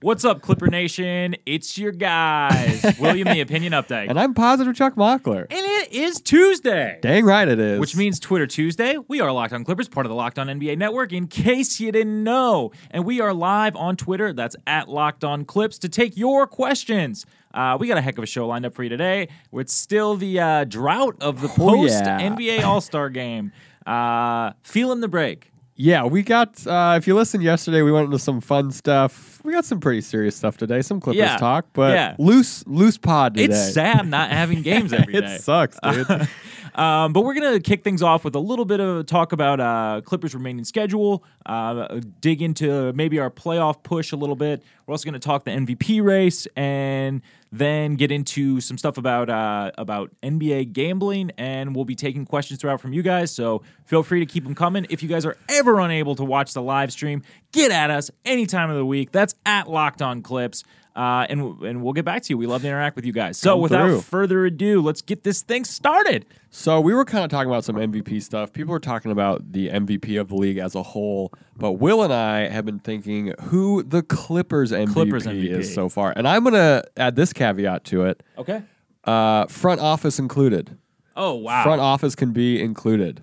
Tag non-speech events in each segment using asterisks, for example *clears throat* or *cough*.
What's up, Clipper Nation? It's your guys, William the *laughs* Opinion Update. And I'm positive Chuck Mockler. And it is Tuesday. Dang right it is. Which means Twitter Tuesday. We are Locked On Clippers, part of the Locked On NBA Network, in case you didn't know. And we are live on Twitter. That's at Locked On Clips to take your questions. Uh, we got a heck of a show lined up for you today. It's still the uh, drought of the Oh, post yeah. NBA All Star game. Uh, feeling the break. Yeah, we got. Uh, if you listened yesterday, we went into some fun stuff. We got some pretty serious stuff today. Some Clippers Yeah, talk, but yeah. loose, loose pod today. It's sad not having games every *laughs* day. it sucks, dude. *laughs* Um, but we're going to kick things off with a little bit of a talk about uh, Clippers' remaining schedule, uh, dig into maybe our playoff push a little bit. We're also going to talk the MVP race and then get into some stuff about uh, about NBA gambling. And we'll be taking questions throughout from you guys. So feel free to keep them coming. If you guys are ever unable to watch the live stream, get at us any time of the week. That's at Locked On Clips. Uh, and, and we'll get back to you. We love to interact with you guys. So, Come without through. further ado, let's get this thing started. so we were kind of talking about some MVP stuff. People were talking about the MVP of the league as a whole, but Will and I have been thinking who the Clippers MVP, Clippers MVP. is so far, and I'm gonna add this caveat to it: Okay. uh, front office included. Oh wow. Front office can be included.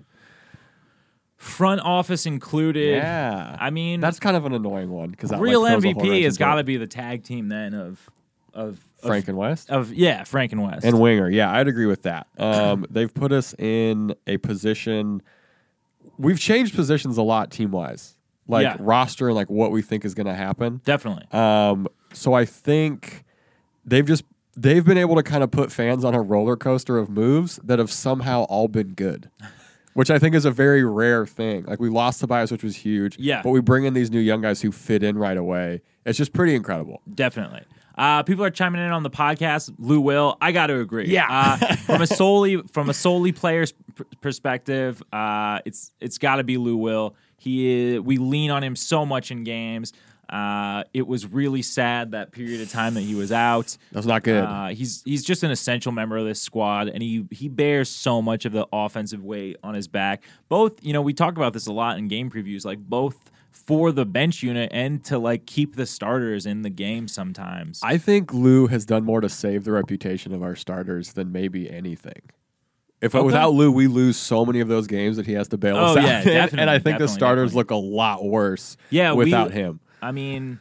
Front office included. Yeah, I mean, that's kind of an annoying one because real MVP has got to be the tag team then of of Frank and West of yeah Frank and West and Winger. Yeah, I'd agree with that. Um, *clears throat* they've put us in a position. We've changed positions a lot team wise, like Yeah. roster and like what we think is going to happen. definitely. Um, so I think they've just they've been able to kind of put fans on a roller coaster of moves that have somehow all been good. Which I think is a very rare thing. Like we lost Tobias, which was huge. Yeah. But we bring in these new young guys who fit in right away. It's just pretty incredible. Definitely. Uh, people are chiming in on the podcast. Lou Will, I got to agree. Yeah. uh, *laughs* from a solely from a solely player's pr- perspective, uh, it's it's got to be Lou Will. He is, we lean on him so much in games. Uh, it was really sad that period of time that he was out. That's not good. Uh, he's he's just an essential member of this squad, and he he bears so much of the offensive weight on his back. Both, you know, we talk about this a lot in game previews, like both for the bench unit and to like keep the starters in the game sometimes. I think Lou has done more to save the reputation of our starters than maybe anything. If Okay. without Lou, we lose so many of those games that he has to bail us Oh, out. yeah, definitely, *laughs* and I think the starters definitely. look a lot worse. Yeah, we- without him. I mean,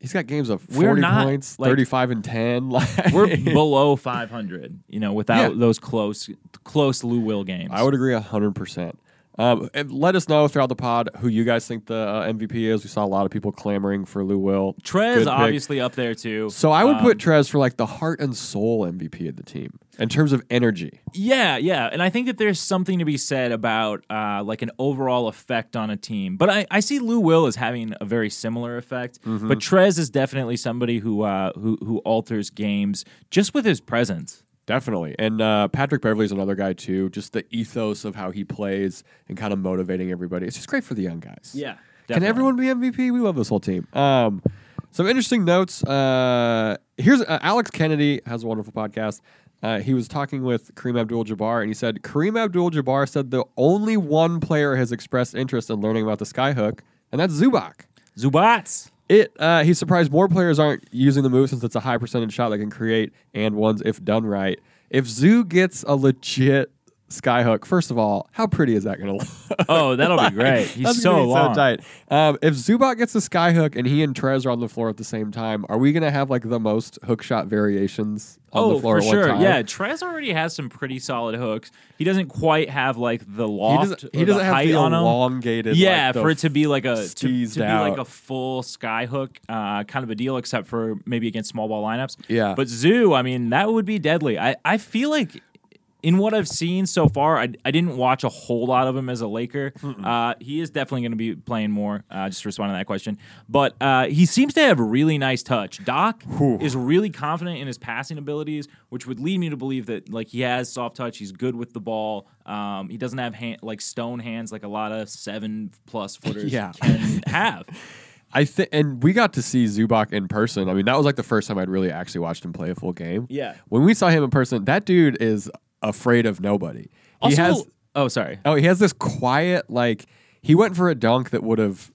He's got games of We're forty not, points, like- thirty-five and ten. *laughs* Like, we're below 500, you know, without Yeah. those close close Lou Will games. I would agree hundred percent. Um, and let us know throughout the pod who you guys think the uh, MVP is. We saw a lot of people clamoring for Lou Will. Trez obviously up there too. So I would Um, put Trez for like the heart and soul MVP of the team in terms of energy. Yeah, yeah, and I think that there's something to be said about uh, like an overall effect on a team. But I, I see Lou Will as having a very similar effect. Mm-hmm. But Trez is definitely somebody who uh, who who alters games just with his presence. Definitely. And uh, Patrick is another guy too. Just the ethos of how he plays and kind of motivating everybody. It's just great for the young guys. Yeah. Can everyone be MVP? We love this whole team. Um, some interesting notes. Uh, here's uh, Alex Kennedy has a wonderful podcast. Uh, he was talking with Kareem Abdul-Jabbar, and he said Kareem Abdul-Jabbar said the only one player has expressed interest in learning about the skyhook, and that's Zubac. Zubats. It uh, he's surprised more players aren't using the move since it's a high percentage shot they can create and ones if done right. If Zoo gets a legit skyhook, first of all, how pretty is that going to look? *laughs* Oh, that'll be *laughs* great. He's That's so be long. So tight. Um, if Zubac gets a skyhook and he and Trez are on the floor at the same time, are we going to have like the most hook shot variations on Oh, the floor for at one sure. time? Yeah, Trez already has some pretty solid hooks. He doesn't quite have like the He loft. doesn't, or he doesn't the have height the on him. elongated. yeah, like, the for it to be like a to, to be like a full sky hook uh, kind of a deal, except for maybe against small ball lineups. Yeah. but Zoo, I mean, that would be deadly. I I feel like. In what I've seen so far, I, I didn't watch a whole lot of him as a Laker. Uh, he is definitely going to be playing more. Uh, just to respond to that question, but uh, he seems to have a really nice touch. Doc is really confident in his passing abilities, which would lead me to believe that like he has soft touch. He's good with the ball. Um, he doesn't have hand, like stone hands like a lot of seven plus *laughs* footers Yeah. can have. *laughs* I think, and we got to see Zubac in person. I mean, that was like the first time I'd really actually watched him play a full game. Yeah. When we saw him in person, that dude is afraid of nobody. Also, he has oh sorry. Oh, he has this quiet, like he went for a dunk that would have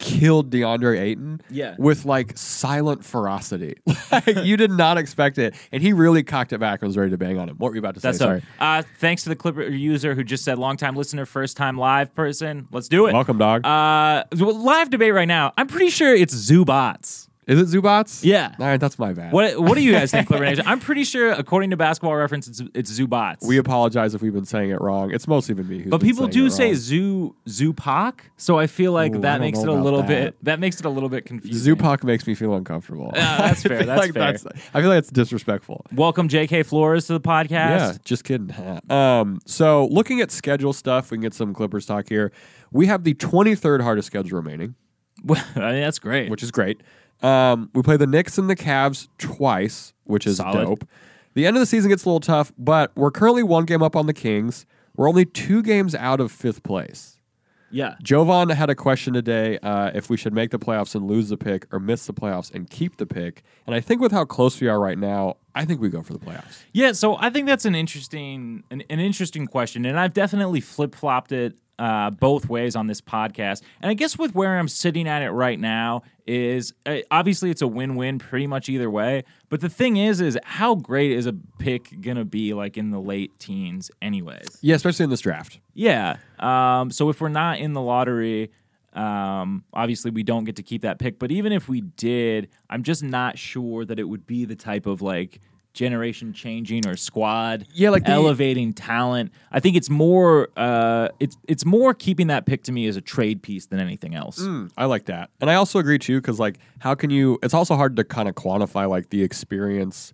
killed DeAndre Ayton. Yeah. With like silent ferocity. *laughs* like you did not expect it. And he really cocked it back and was ready to bang on him. What were you about to say? That's Sorry. up. Uh, thanks to the Clipper user who just said long time listener, first time live person. Let's do it. Welcome, dog. Uh, live debate right now. I'm pretty sure it's Zubats. Is it Zubats? Yeah. All right, that's my bad. What What do you guys think, Clipper Nation? *laughs* I'm pretty sure, according to Basketball Reference, it's, it's Zubats. We apologize if we've been saying it wrong. It's mostly been me. Who's but people do say. Zoo Zupac, so I feel like Ooh, that makes it a little that. bit. That makes it a little bit confusing. Zupac makes me feel uncomfortable. Yeah, that's *laughs* fair, that's like fair. I feel like it's disrespectful. Welcome, J.K. Flores, to the podcast. Yeah, just kidding. Um, so looking at schedule stuff, we can get some Clippers talk here. We have the 23rd hardest schedule remaining, *laughs* Well, I mean, that's great. which is great. Um, we play the Knicks and the Cavs twice, which is Solid. dope. The end of the season gets a little tough, but we're currently one game up on the Kings. We're only two games out of fifth place. yeah. Jovan had a question today uh, if we should make the playoffs and lose the pick or miss the playoffs and keep the pick. And I think with how close we are right now, I think we go for the playoffs. Yeah, so I think that's an interesting an, an interesting question, and I've definitely flip flopped it uh, both ways on this podcast. And I guess with where I'm sitting at it right now is uh, obviously it's a win win pretty much either way. But the thing is, is how great is a pick gonna be like in the late teens, anyways? Yeah, especially in this draft. Yeah. Um, so if we're not in the lottery, um, obviously we don't get to keep that pick. But even if we did, I'm just not sure that it would be the type of like generation changing or squad Yeah, like the- elevating talent. I think it's more uh, it's it's more keeping that pick to me as a trade piece than anything else. Mm, I like that. And I also agree too, because like, how can you? It's also hard to kind of quantify like the experience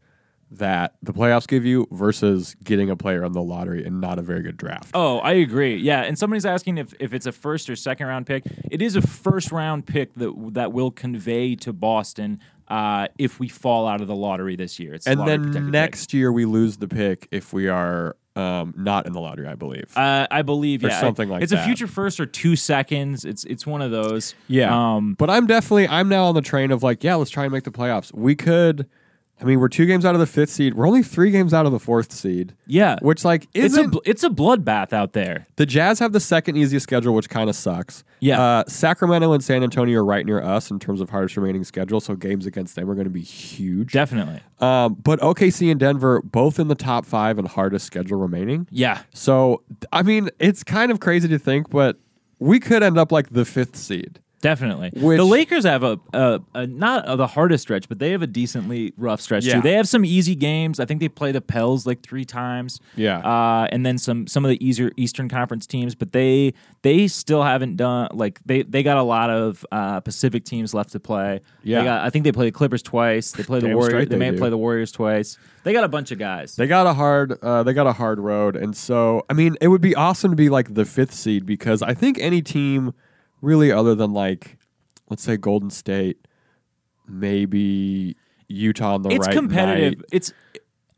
that the playoffs give you versus getting a player on the lottery and not a very good draft. Oh, I agree. Yeah, and somebody's asking if, if it's a first or second round pick. It is a first round pick that that will convey to Boston uh, if we fall out of the lottery this year. It's and then protected pick. next year we lose the pick if we are um, not in the lottery, I believe. Uh, I believe, Or yeah, something like it's that. a future first or two seconds. It's it's one of those. yeah, Um, but I'm definitely I'm now on the train of like, yeah, let's try and make the playoffs. We could. I mean, we're two games out of the fifth seed. We're only three games out of the fourth seed. yeah. Which like it's a it's a bloodbath out there. The Jazz have the second easiest schedule, which kind of sucks. Yeah. Uh, Sacramento and San Antonio are right near us in terms of hardest remaining schedule, so games against them are going to be huge. Definitely. Um, but OKC and Denver both in the top five and hardest schedule remaining. Yeah. So I mean, it's kind of crazy to think, but we could end up like the fifth seed. Definitely. Which- the Lakers have a, a, a not uh, the hardest stretch, but they have a decently rough stretch Yeah. too. They have some easy games. I think they play the Pels like three times. Yeah. Uh, and then some some of the easier Eastern Conference teams, but they they still haven't done like they they got a lot of uh, Pacific teams left to play. Yeah. They got, I think they play the Clippers twice. They play the Warriors. They, they may do. play the Warriors twice. They got a bunch of guys. They got a hard, uh, they got a hard road, and so I mean, it would be awesome to be like the fifth seed because I think any team, really, other than like, let's say Golden State, maybe Utah on the it's right It's competitive. night. It's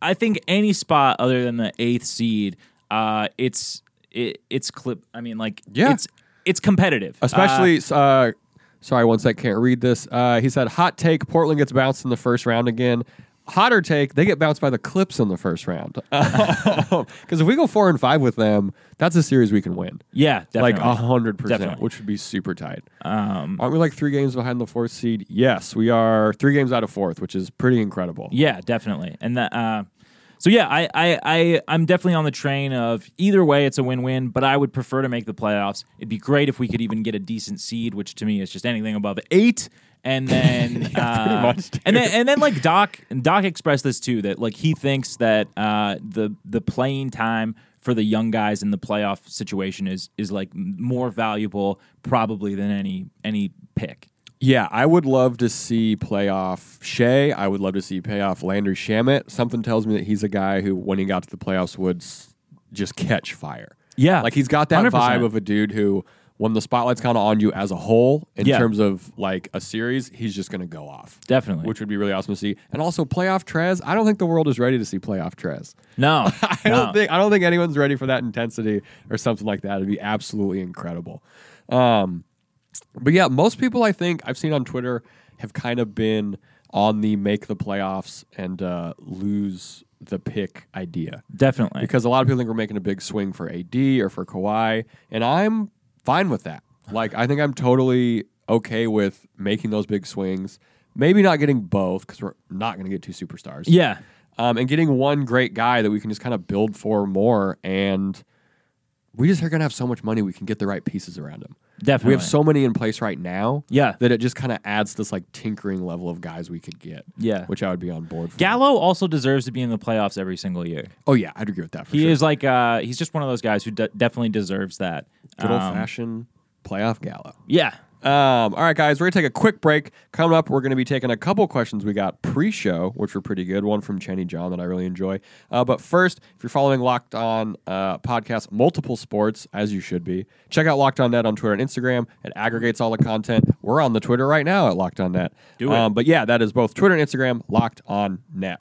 I think any spot other than the eighth seed, uh, it's it, it's clip. I mean, like Yeah. it's it's competitive, Uh, Especially, uh, sorry, one sec, can't read this. Uh, he said, hot take, Portland gets bounced in the first round again. Hotter take, they get bounced by the Clips in the first round. *laughs* Because if we go four and five with them, that's a series we can win. yeah, Like definitely. a hundred percent, Definitely. which would be super tight. Um, Aren't we like three games behind the fourth seed? Yes, we are three games out of fourth, which is pretty incredible. Yeah, definitely. And that uh so yeah, I, I I I'm definitely on the train of either way it's a win-win, but I would prefer to make the playoffs. It'd be great if we could even get a decent seed, which to me is just anything above 8 and then *laughs* uh, much, dude. and then and then like Doc Doc expressed this too that like he thinks that uh the the playing time for the young guys in the playoff situation is is like more valuable probably than any any pick. Yeah, I would love to see playoff Shea. I would love to see playoff Landry Shamet. Something tells me that he's a guy who, when he got to the playoffs, would just catch fire. Yeah. like he's got that 100%. vibe of a dude who, when the spotlight's kind of on you as a whole, in Yeah. terms of like a series, he's just going to go off. Definitely. which would be really awesome to see. And also playoff Trez. I don't think the world is ready to see playoff Trez. No. *laughs* I don't think I don't think anyone's ready for that intensity or something like that. It'd be absolutely incredible. Um, but yeah, most people I think I've seen on Twitter have kind of been on the make the playoffs and uh, lose the pick idea Definitely. because a lot of people think we're making a big swing for AD or for Kawhi, and I'm fine with that. Like I think I'm totally okay with making those big swings. Maybe not getting both because we're not going to get two superstars yeah. um, and getting one great guy that we can just kind of build for more. And we just are going to have so much money, we can get the right pieces around him. Definitely. We have so many in place right now Yeah. that it just kind of adds this like tinkering level of guys we could get. Yeah. Which I would be on board for. Gallo also deserves to be in the playoffs every single year. oh, yeah, I'd agree with that for He sure. is like uh he's just one of those guys who de- definitely deserves that. Good old Um, fashioned playoff Gallo. Yeah. Um, all right, guys, we're going to take a quick break. Coming up, we're going to be taking a couple questions we got pre show, which were pretty good. One from Chenny John that I really enjoy. Uh, but first, if you're following Locked On uh, Podcast, multiple sports, as you should be, check out Locked On Net on Twitter and Instagram. It aggregates all the content. We're on the Twitter right now at Locked On Net. Do it. Um, but yeah, that is both Twitter and Instagram, Locked On Net.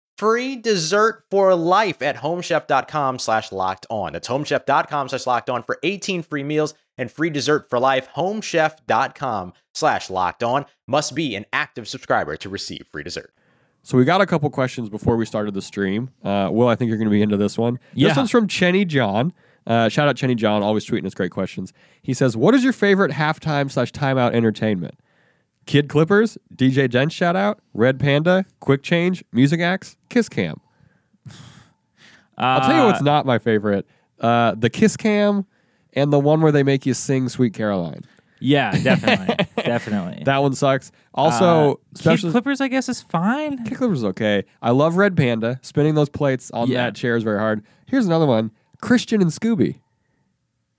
free dessert for life at homechef.com slash locked on. That's homechef.com slash locked on for 18 free meals and free dessert for life. Homechef.com slash locked on must be an active subscriber to receive free dessert. So we got a couple questions before we started the stream. Uh, Will, I think you're going to be into this one. Yeah. This one's from Chenny John. Uh, shout out Chenny John, always tweeting us great questions. He says, "What is your favorite halftime slash timeout entertainment? Kid Clippers, DJ Dent shout out, Red Panda, Quick Change, Music Acts, Kiss Cam. I'll tell you what's not my favorite: uh, the Kiss Cam and the one where they make you sing "Sweet Caroline." Yeah, *laughs* definitely. definitely. That one sucks. Also, Uh, special Kid Clippers, I guess, is fine. Kid Clippers is okay. I love Red Panda. Spinning those plates on Yeah. that chair is very hard. Here's another one: Christian and Scooby.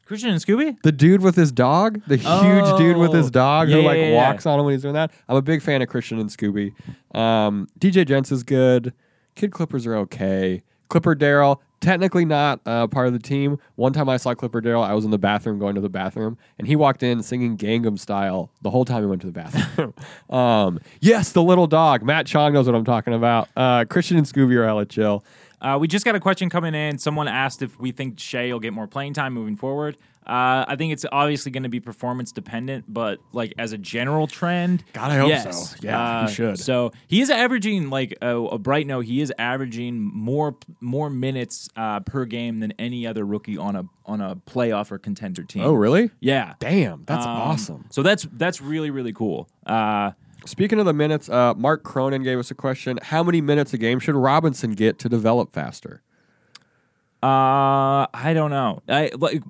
Christian and Scooby? The dude with his dog, the huge dude with his Oh. dog Yeah, who like yeah, yeah. walks on him when he's doing that. I'm a big fan of Christian and Scooby. Um, DJ Gents is good. Kid Clippers are okay. Clipper Darrell, technically not uh, part of the team. One time I saw Clipper Darrell, I was in the bathroom going to the bathroom, and he walked in singing Gangnam Style the whole time he went to the bathroom. *laughs* um, yes, the little dog. Matt Chong knows what I'm talking about. Uh, Christian and Scooby are hella chill. Uh, we just got a question coming in. Someone asked if we think Shea will get more playing time moving forward. Uh, I think it's obviously going to be performance dependent, but like as a general trend, God, I hope yes. so. Yeah, he Uh, should. So he is averaging like a, a bright note. He is averaging more more minutes uh, per game than any other rookie on a on a playoff or contender team. Oh, really? Yeah. Damn, that's Um, awesome. So that's that's really really cool. Uh, Speaking of the minutes, uh, Mark Cronin gave us a question. How many minutes a game should Robinson get to develop faster? Uh, I don't know. I like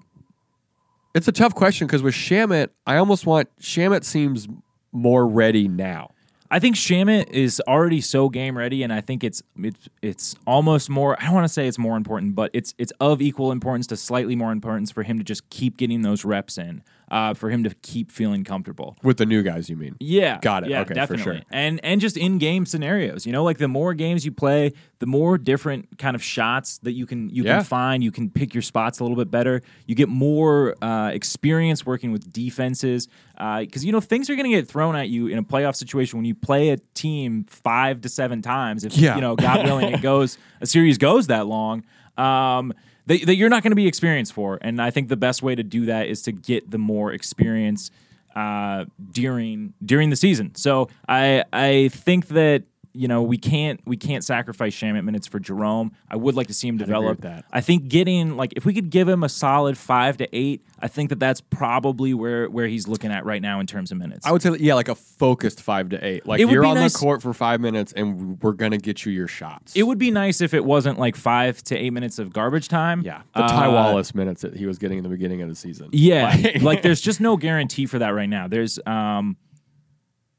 It's a tough question because with Shamet, I almost want Shamet seems more ready now. I think Shamet is already so game ready, and I think it's it's it's almost more. I don't want to say it's more important, but it's it's of equal importance to slightly more importance for him to just keep getting those reps in, uh, for him to keep feeling comfortable. With the new guys, you mean? Yeah, Got it. Yeah, Okay, for definitely. sure. And and just in game scenarios, you know, like the more games you play, the more different kind of shots that you can you Yeah. can find. You can pick your spots a little bit better. You get more uh, experience working with defenses because you know things are going to get thrown at you in a playoff situation when you play a team five to seven times. If Yeah. you know, God willing, it *laughs* goes a series goes that long. Um, that, that you're not going to be experienced for, and I think the best way to do that is to get the more experience uh, during during the season. So I I think that you know we can't we can't sacrifice Shamet minutes for Jerome. I would like to see him develop. that. I think getting like if we could give him a solid five to eight, I think that that's probably where where he's looking at right now in terms of minutes. I would say, yeah, like a focused five to eight. Like you're on nice- the court for five minutes, and we're gonna get you your shots. it would be nice if it wasn't like five to eight minutes of garbage time. yeah, the Ty Uh, Wallace minutes that he was getting in the beginning of the season. Yeah, Like- like there's *laughs* just no guarantee for that right now. There's um,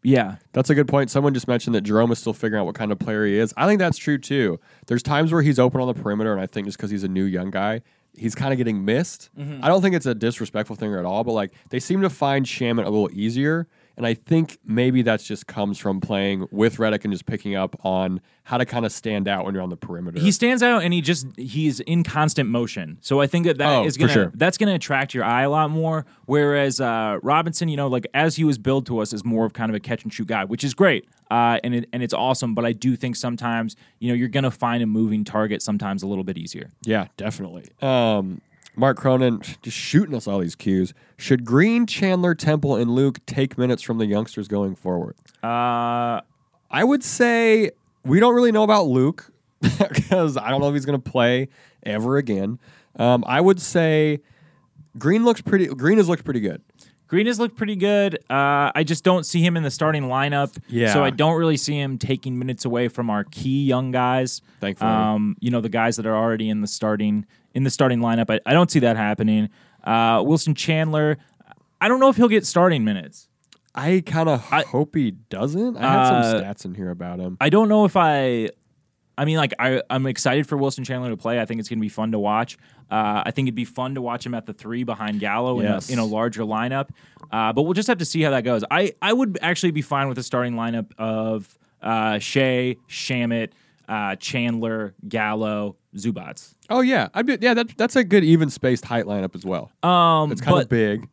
yeah, That's a good point. Someone just mentioned that Jerome is still figuring out what kind of player he is. I think that's true too. There's times where he's open on the perimeter, and I think just because he's a new young guy, he's kind of getting missed. Mm-hmm. I don't think it's a disrespectful thing at all, but like they seem to find Shamet a little easier. And I think maybe that's just comes from playing with Redick and just picking up on how to kind of stand out when you're on the perimeter. he stands out and he just he's in constant motion. So I think that that Oh, is gonna sure. that's gonna attract your eye a lot more. Whereas uh, Robinson, you know, like as he was billed to us, is more of kind of a catch and shoot guy, which is great. Uh, and it, and it's awesome, but I do think sometimes you know you're gonna find a moving target sometimes a little bit easier. Yeah, definitely. Um, Mark Cronin just shooting us all these cues. Should Green, Chandler, Temple, and Luc take minutes from the youngsters going forward? Uh, I would say we don't really know about Luc *laughs* because I don't know if he's going to play ever again. Um, I would say Green looks pretty. Green has looked pretty good. Green has looked pretty good. Uh, I just don't see him in the starting lineup. Yeah. So I don't really see him taking minutes away from our key young guys. Thankfully. Um, you know, the guys that are already in the starting in the starting lineup. I, I don't see that happening. Uh, Wilson Chandler, I don't know if he'll get starting minutes. I kind of hope he doesn't. I had some Uh, stats in here about him. I don't know if I. I mean, like I, I'm excited for Wilson Chandler to play. I think it's going to be fun to watch. Uh, I think it'd be fun to watch him at the three behind Gallo Yes. in, a, in a larger lineup. Uh, but we'll just have to see how that goes. I, I would actually be fine with a starting lineup of uh, Shea, Shamet, uh, Chandler, Gallo, Zubats. Oh yeah, I'd be, yeah. That, that's a good even spaced height lineup as well. Um, it's kind but of big.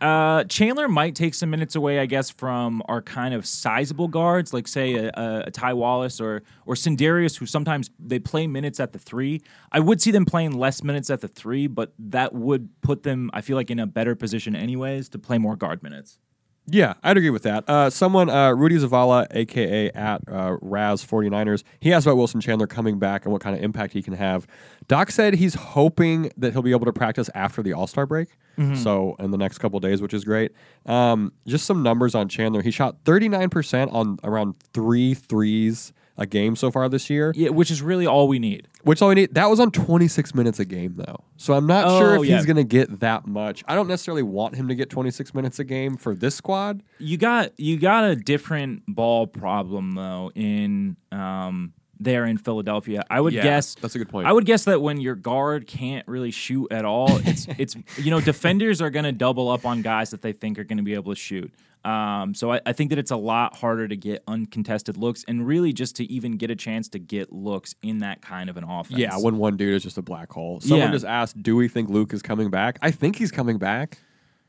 uh, Chandler might take some minutes away, I guess, from our kind of sizable guards, like say a, a, a Ty Wallace or or Sindarius, who sometimes they play minutes at the three. I would see them playing less minutes at the three, but that would put them, I feel like, in a better position, anyways, to play more guard minutes. Yeah, I'd agree with that. Uh, someone, uh, Rudy Zavala, aka at uh, Raz 49ers, he asked about Wilson Chandler coming back and what kind of impact he can have. Doc said he's hoping that he'll be able to practice after the All Star break, so in the next couple days, which is great. Um, just some numbers on Chandler. He shot 39% on around three threes a game so far this year, Yeah, which is really all we need. Which all we need. That was on 26 minutes a game, though. So I'm not sure Oh, if yeah. he's going to get that much. I don't necessarily want him to get 26 minutes a game for this squad. You got you got a different ball problem though in um, there in Philadelphia. I would Yeah, guess that's a good point. I would guess that when your guard can't really shoot at all, it's *laughs* it's you know defenders are going to double up on guys that they think are going to be able to shoot. Um, so I, I think that it's a lot harder to get uncontested looks and really just to even get a chance to get looks in that kind of an offense. Yeah, when one dude is just a black hole. Someone Yeah. just asked, "Do we think Luc is coming back?" I think he's coming back.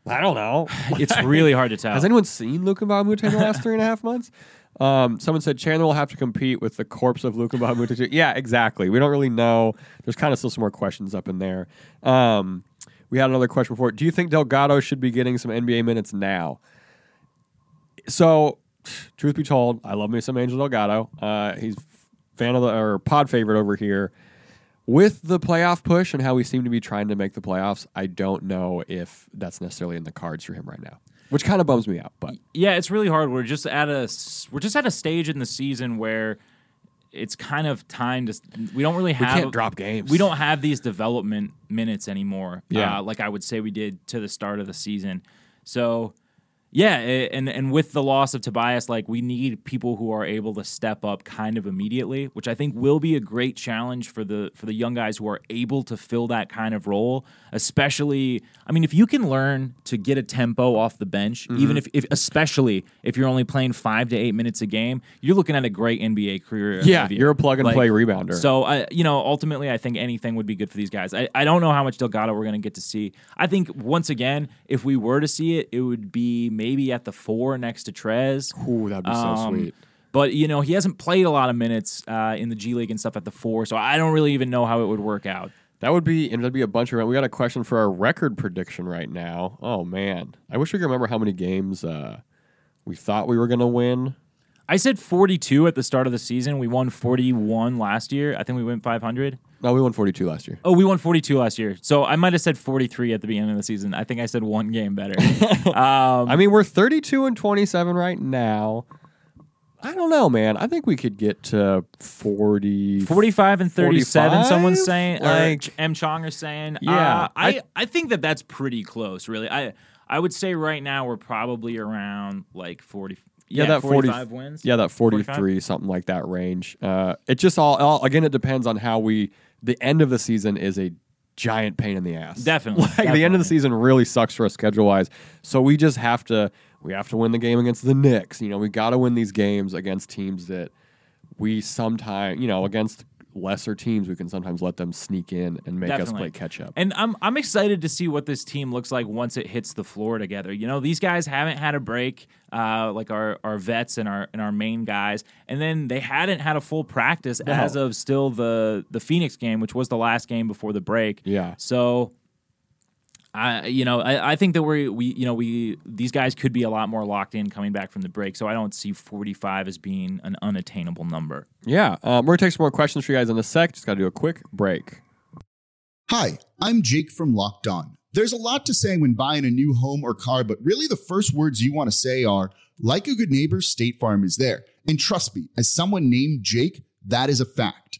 I don't know. *sighs* it's really hard to *laughs* tell. Has anyone seen Luc Mbah a Moute in the last three and a half months? *laughs* Um, someone said Chandler will have to compete with the corpse of Luc Mbah a Moute. *laughs* Yeah, exactly. We don't really know. There's kind of still some more questions up in there. Um, we had another question before. Do you think Delgado should be getting some NBA minutes now? So, truth be told, I love me some Angel Delgado. Uh, he's fan of the or pod favorite over here. With the playoff push and how we seem to be trying to make the playoffs, I don't know if that's necessarily in the cards for him right now, which kind of bums me out. But yeah, it's really hard. We're just at a we're just at a stage in the season where it's kind of time to. We don't really have. can't drop games. We don't have these development minutes anymore. Yeah. uh, like I would say we did to the start of the season. So yeah, and and with the loss of Tobias, like we need people who are able to step up kind of immediately, which I think will be a great challenge for the for the young guys who are able to fill that kind of role. Especially, I mean, if you can learn to get a tempo off the bench, Mm-hmm. even if, if especially if you're only playing five to eight minutes a game, you're looking at a great NBA career. Yeah, you. you're a plug and play rebounder. So I, you know, ultimately, I think anything would be good for these guys. I, I don't know how much Delgado we're going to get to see. I think once again, if we were to see it, it would be maybe at the four next to Trez. Ooh, that'd be so Um, sweet. But you know, he hasn't played a lot of minutes uh, in the G League and stuff at the four, so I don't really even know how it would work out. That would be, and that'd be a bunch of. We got a question for our record prediction right now. Oh man, I wish we could remember how many games uh, we thought we were gonna win. I said 42 at the start of the season. We won 41 last year. I think we went 500. No, we won 42 last year. Oh, we won 42 last year. So I might have said 43 at the beginning of the season. I think I said one game better. *laughs* um, I mean, we're 32 and 27 right now. I don't know, man. I think we could get to 40. 45 and 37 someone's saying Like- M Chong are saying Yeah, uh, I, I- I think that that's pretty close really I I would say right now we're probably around like 40 Yeah, that 40 45 wins Yeah, that 45? 43, something like that range. Uh, it just all, all, again, it depends on how we, the end of the season is a giant pain in the ass. Definitely, *laughs* Like the end of the season really sucks for us schedule wise. So we just have to, we have to win the game against the Knicks. You know, we got to win these games against teams that we sometimes, you know, against lesser teams, we can sometimes let them sneak in and make us play catch up. And I'm I'm excited to see what this team looks like once it hits the floor together. You know, these guys haven't had a break, uh, like our, our vets and our and our main guys, and then they hadn't had a full practice as of still the the Phoenix game, which was the last game before the break. Yeah. So. I, you know, I, I think that we, we, you know, we these guys could be a lot more locked in coming back from the break. So I don't see 45 as being an unattainable number. Yeah. Um, we're going to take some more questions for you guys in a sec. Just got to do a quick break. Hi, I'm Jake from Locked On. There's a lot to say when buying a new home or car, but really the first words you want to say are, like a good neighbor, State Farm is there. And trust me, as someone named Jake, that is a fact.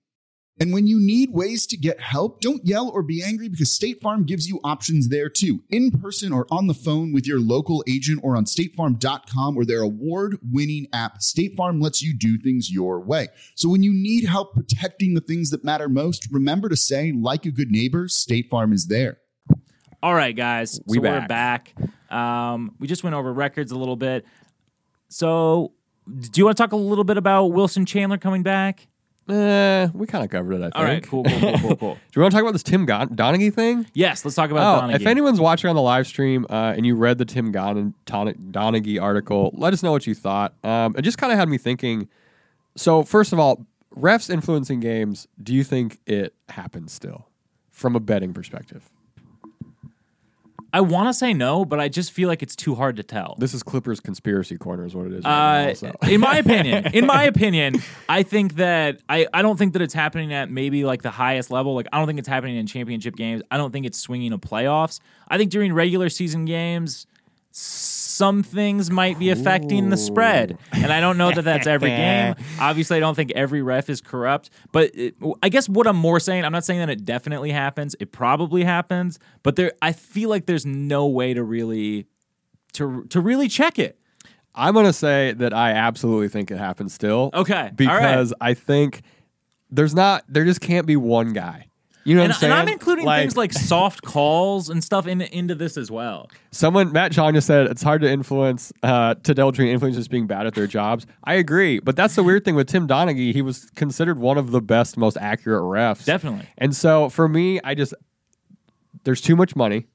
And when you need ways to get help, don't yell or be angry because State Farm gives you options there too, in person or on the phone with your local agent or on statefarm.com or their award winning app. State Farm lets you do things your way. So when you need help protecting the things that matter most, remember to say, like a good neighbor, State Farm is there. All right, guys. We so back. we're back. Um, we just went over records a little bit. So, do you want to talk a little bit about Wilson Chandler coming back? Eh, we kind of covered it, I think. All right, cool, cool, cool, cool, cool. *laughs* Do you want to talk about this Tim Gon- Donaghy thing? Yes, let's talk about Oh, Donaghy. if anyone's watching on the live stream uh, and you read the Tim Gon- Ton- Donaghy article, let us know what you thought. Um, it just kind of had me thinking. So, first of all, refs influencing games. Do you think it happens still, from a betting perspective? I want to say no, but I just feel like it's too hard to tell. This is Clippers conspiracy corner, is what it is. Right now, Uh, in my opinion, *laughs* in my opinion, I think that I, I don't think that it's happening at maybe like the highest level. Like I don't think it's happening in championship games. I don't think it's swinging to playoffs. I think during regular season games, some things might be affecting the spread, and I don't know that that's every *laughs* game. Obviously, I don't think every ref is corrupt, but it, I guess what I'm more saying, I'm not saying that it definitely happens. It probably happens, but there, I feel like there's no way to really to to really check it. I'm going to say that I absolutely think it happens still. Okay, all right. Because I think there's not, there just can't be one guy. You know and, what I'm saying? and I'm including things like soft calls and stuff in, into this as well. Someone, Matt John just said it's hard to influence, uh, to delve between influencers being bad at their jobs. I agree, but that's the weird thing with Tim Donaghy. He was considered one of the best, most accurate refs. Definitely. And so for me, I just, there's too much money.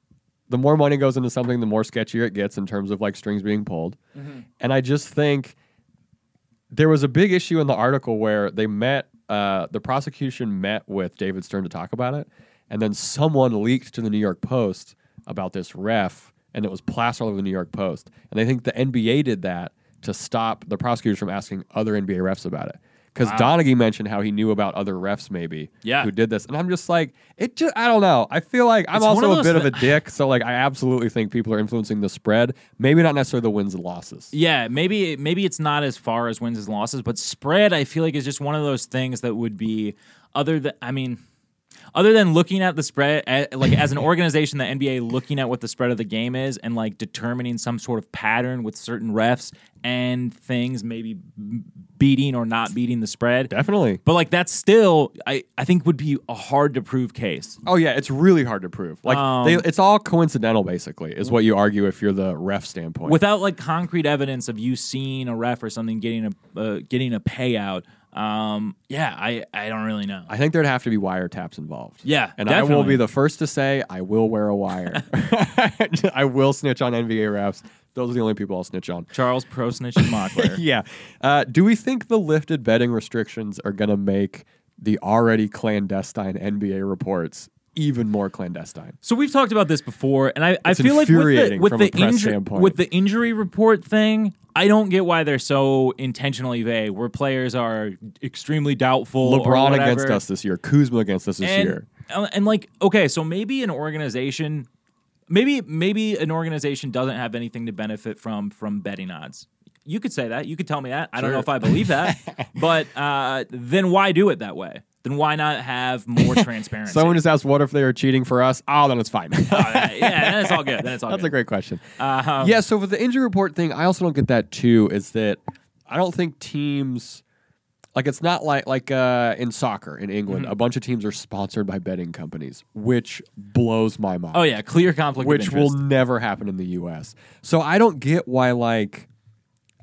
The more money goes into something, the more sketchier it gets in terms of like strings being pulled. And I just think there was a big issue in the article where they met, uh, the prosecution met with David Stern to talk about it. and then someone leaked to the New York Post about this ref, and it was plastered all over the New York Post. And they think the NBA did that to stop the prosecutors from asking other NBA refs about it. Because Donaghy mentioned how he knew about other refs maybe Yeah. who did this, and I'm just like, it just I don't know. I feel like I'm It's also a bit of a dick, so like I absolutely think people are influencing the spread. Maybe not necessarily the wins and losses. Yeah, maybe maybe it's not as far as wins and losses, but spread I feel like is just one of those things that would be other than I mean other than looking at the spread like as an organization the NBA looking at what the spread of the game is and like determining some sort of pattern with certain refs and things maybe beating or not beating the spread. Definitely. But like that's still I I think would be a hard to prove case. Oh yeah, it's really hard to prove. Like Um, they, it's all coincidental, basically, is what you argue if you're the ref standpoint. without like concrete evidence of you seeing a ref or something getting a uh, getting a payout. Um, yeah, I I don't really know. I think there'd have to be wiretaps involved. Yeah, and I will be the first to say I will wear a wire. *laughs* *laughs* I will snitch on NBA refs. Those are the only people I'll snitch on. Charles Pro Snitch and Mockler. *laughs* Yeah. Uh, do we think the lifted betting restrictions are going to make the already clandestine NBA reports even more clandestine? So we've talked about this before, and I, I It's feel like with the with the a press injury standpoint. with the injury report thing, I don't get why they're so intentionally vague. Where players are extremely doubtful. LeBron against us this year, Kuzma against us this and, year. uh, and like okay, so maybe an organization, maybe maybe an organization doesn't have anything to benefit from from betting odds. You could say that. You could tell me that. I don't know if I believe that, *laughs* but uh, then why do it that way? Then why not have more *laughs* transparency? Someone just asked, "What if they were cheating for us?" Oh, then it's fine. Oh, yeah, it's all good. Then it's *laughs* all That's good. a great question. Uh, yeah, so for the injury report thing, I also don't get that too. Is that I don't think teams like it's not like like uh, in soccer in England, Mm-hmm. a bunch of teams are sponsored by betting companies, which blows my mind. Oh yeah, clear conflict which will never happen in the U.S. So I don't get why like.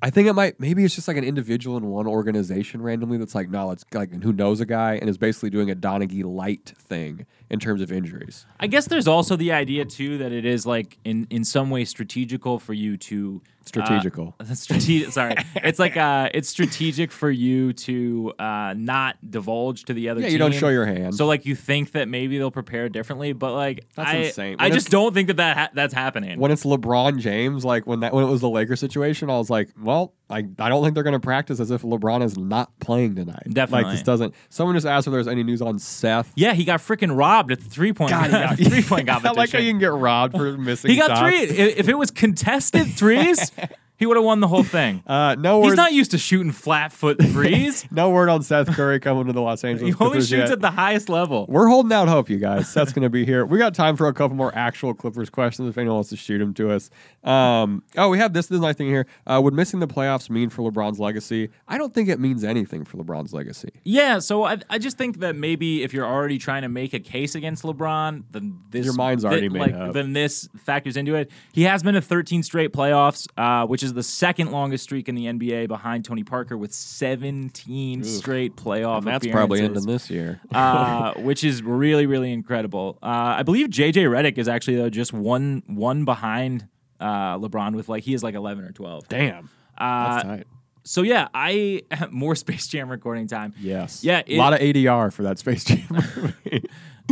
I think it might maybe it's just like an individual in one organization randomly that's like, no, it's like and who knows a guy and is basically doing a Donaghy light thing in terms of injuries. I guess there's also the idea too that it is like in in some way strategical for you to Strategical. *laughs* Uh, strategic. sorry, it's like uh, it's strategic for you to uh, not divulge to the other. Yeah, you don't show your hand. So like you think that maybe they'll prepare differently, but like That's I, insane. I just don't think that, that ha- that's happening. when it's LeBron James, like when that when it was the Lakers situation, I was like, well, I, I don't think they're going to practice as if LeBron is not playing tonight. Definitely. like this doesn't. Someone just asked if there's any news on Seth. yeah, he got freaking robbed at the three point *laughs* three point *laughs* I competition. like how you can get robbed for missing. he got shots. three. If it was contested threes, *laughs* he would have won the whole thing. *laughs* Uh, no He's not used to shooting flat foot *laughs* threes. *laughs* no word on Seth Curry coming to the Los Angeles. he only Clippers shoots yet. at the highest level. We're holding out hope, you guys. Seth's going to be here. We got time for a couple more actual Clippers questions if anyone wants to shoot them to us. Um, oh, we have this. This is nice thing here. Uh, would missing the playoffs mean for LeBron's legacy? I don't think it means anything for LeBron's legacy. Yeah, so I, I just think that maybe if you're already trying to make a case against LeBron, then this Your mind's already then, made like, up. Then this factors into it. He has been to 13 straight playoffs, uh, which is the second longest streak in the NBA behind Tony Parker with 17 straight playoff And that's probably appearances. ending this year. uh, *laughs* which is really, really incredible. Uh, I believe JJ Redick is actually though just one one behind uh, LeBron with like he is like 11 or 12. Damn. Uh, That's tight. so yeah, I more *laughs* Space Jam recording time. Yes. Yeah, a lot of ADR for that Space Jam. *laughs*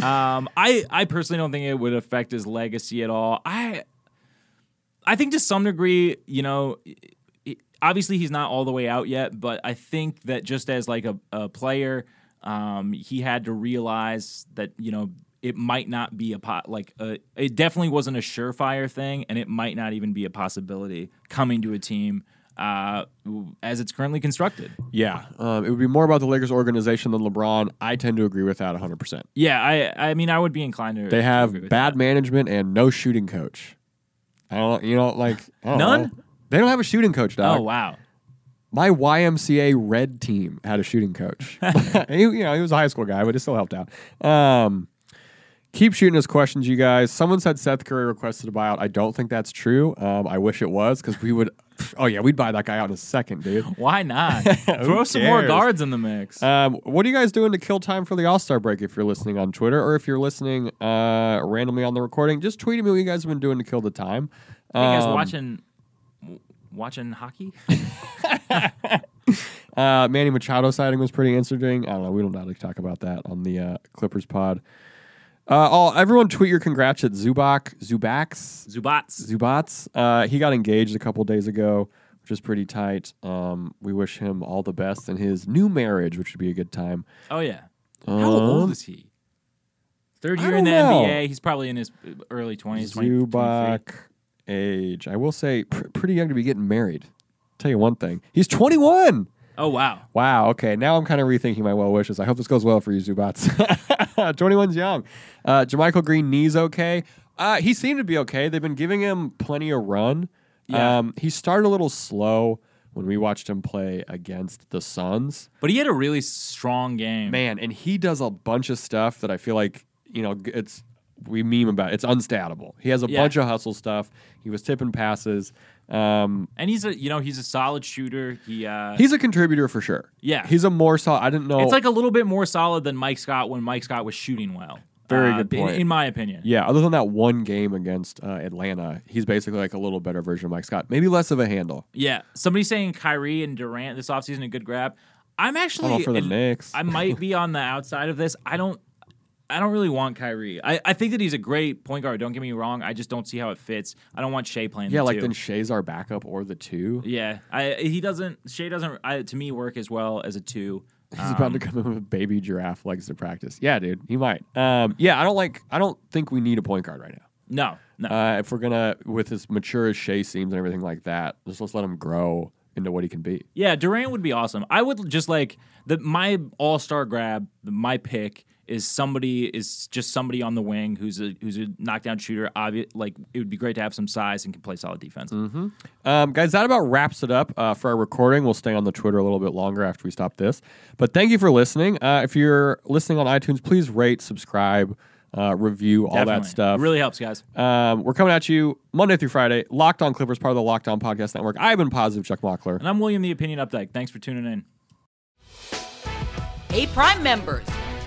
Um, I I personally don't think it would affect his legacy at all. I I think to some degree, you know, obviously he's not all the way out yet, but I think that just as like a, a player, um, he had to realize that you know it might not be a pot like a, it definitely wasn't a surefire thing, and it might not even be a possibility coming to a team uh, as it's currently constructed. yeah. Um, it would be more about the Lakers organization than LeBron. I tend to agree with that 100%. Yeah, I I mean I would be inclined to. They to have with bad that. management and no shooting coach. I don't, you know, like I don't None? know. They don't have a shooting coach, dog. Oh wow. My YMCA red team had a shooting coach. *laughs* *laughs* he, you know, he was a high school guy, but it still helped out. Um, keep shooting us questions, you guys. Someone said Seth Curry requested a buyout. I don't think that's true. Um, I wish it was because we would. Oh yeah, we'd buy that guy out in a second, dude. *laughs* Why not? *laughs* Throw some more cares? guards in the mix. Um, what are you guys doing to kill time for the All Star break? If you're listening on Twitter or if you're listening uh, randomly on the recording, just tweet me what you guys have been doing to kill the time. you guys Um, watching watching hockey? *laughs* Uh, Manny Machado sighting was pretty interesting. I don't know. We don't know how to talk about that on the uh, Clippers pod. Uh, all everyone tweet your congrats at Zubac Zubax Zubats. Zubats. Uh, he got engaged a couple days ago, which is pretty tight. Um, we wish him all the best in his new marriage, which would be a good time. Oh yeah. How old Um, is he? Third year in the know. NBA. He's probably in his early twenties. Zubac age. I will say, pr- pretty young to be getting married. Tell you one thing, he's 21. Oh wow. Wow. Okay. Now I'm kind of rethinking my well wishes. I hope this goes well for you, Zubac. *laughs* 21's young. Uh, JaMychal Green knees okay. Uh, he seemed to be okay. They've been giving him plenty of run. Yeah. Um, he started a little slow when we watched him play against the Suns. But he had a really strong game. Man, and he does a bunch of stuff that I feel like you know it's we meme about. It's unstatable. He has a Yeah. bunch of hustle stuff. He was tipping passes. Um, And he's a you know he's a solid shooter. He uh, he's a contributor for sure. Yeah. he's a more solid. I didn't know. it's like a little bit more solid than Mike Scott when Mike Scott was shooting well. Very Uh, good in- point. in my opinion. Yeah, other than that one game against uh, Atlanta, he's basically like a little better version of Mike Scott. Maybe less of a handle. Yeah. Somebody saying Kyrie and Durant this offseason a good grab. I'm actually for the Knicks. I might be on the outside of this. I don't I don't really want Kyrie. I, I think that he's a great point guard. Don't get me wrong. I just don't see how it fits. I don't want Shai playing. yeah, the like two. then Shai's our backup or the two. Yeah, I he doesn't. Shai doesn't. I, to me, work as well as a two. *laughs* He's about to come in with baby giraffe legs to practice. Yeah, dude, he might. Um, yeah, I don't like. I don't think we need a point guard right now. No, no. Uh, if we're gonna, with as mature as Shai seems and everything like that, just let's let him grow into what he can be. Yeah, Durant would be awesome. I would just like the my all star grab. My pick is somebody is just somebody on the wing who's a who's a knockdown shooter. Obvious, like it would be great to have some size and can play solid defense. Um, guys, that about wraps it up uh, for our recording. We'll stay on the Twitter a little bit longer after we stop this. But thank you for listening. Uh, if you're listening on iTunes, please rate, subscribe, uh, review, all that stuff. It really helps, guys. Um, we're coming at you Monday through Friday. Locked on Clippers, part of the Locked On Podcast Network. I've been positive, Chuck Mockler. And I'm William, the opinion updike. Thanks for tuning in. Hey, Prime members,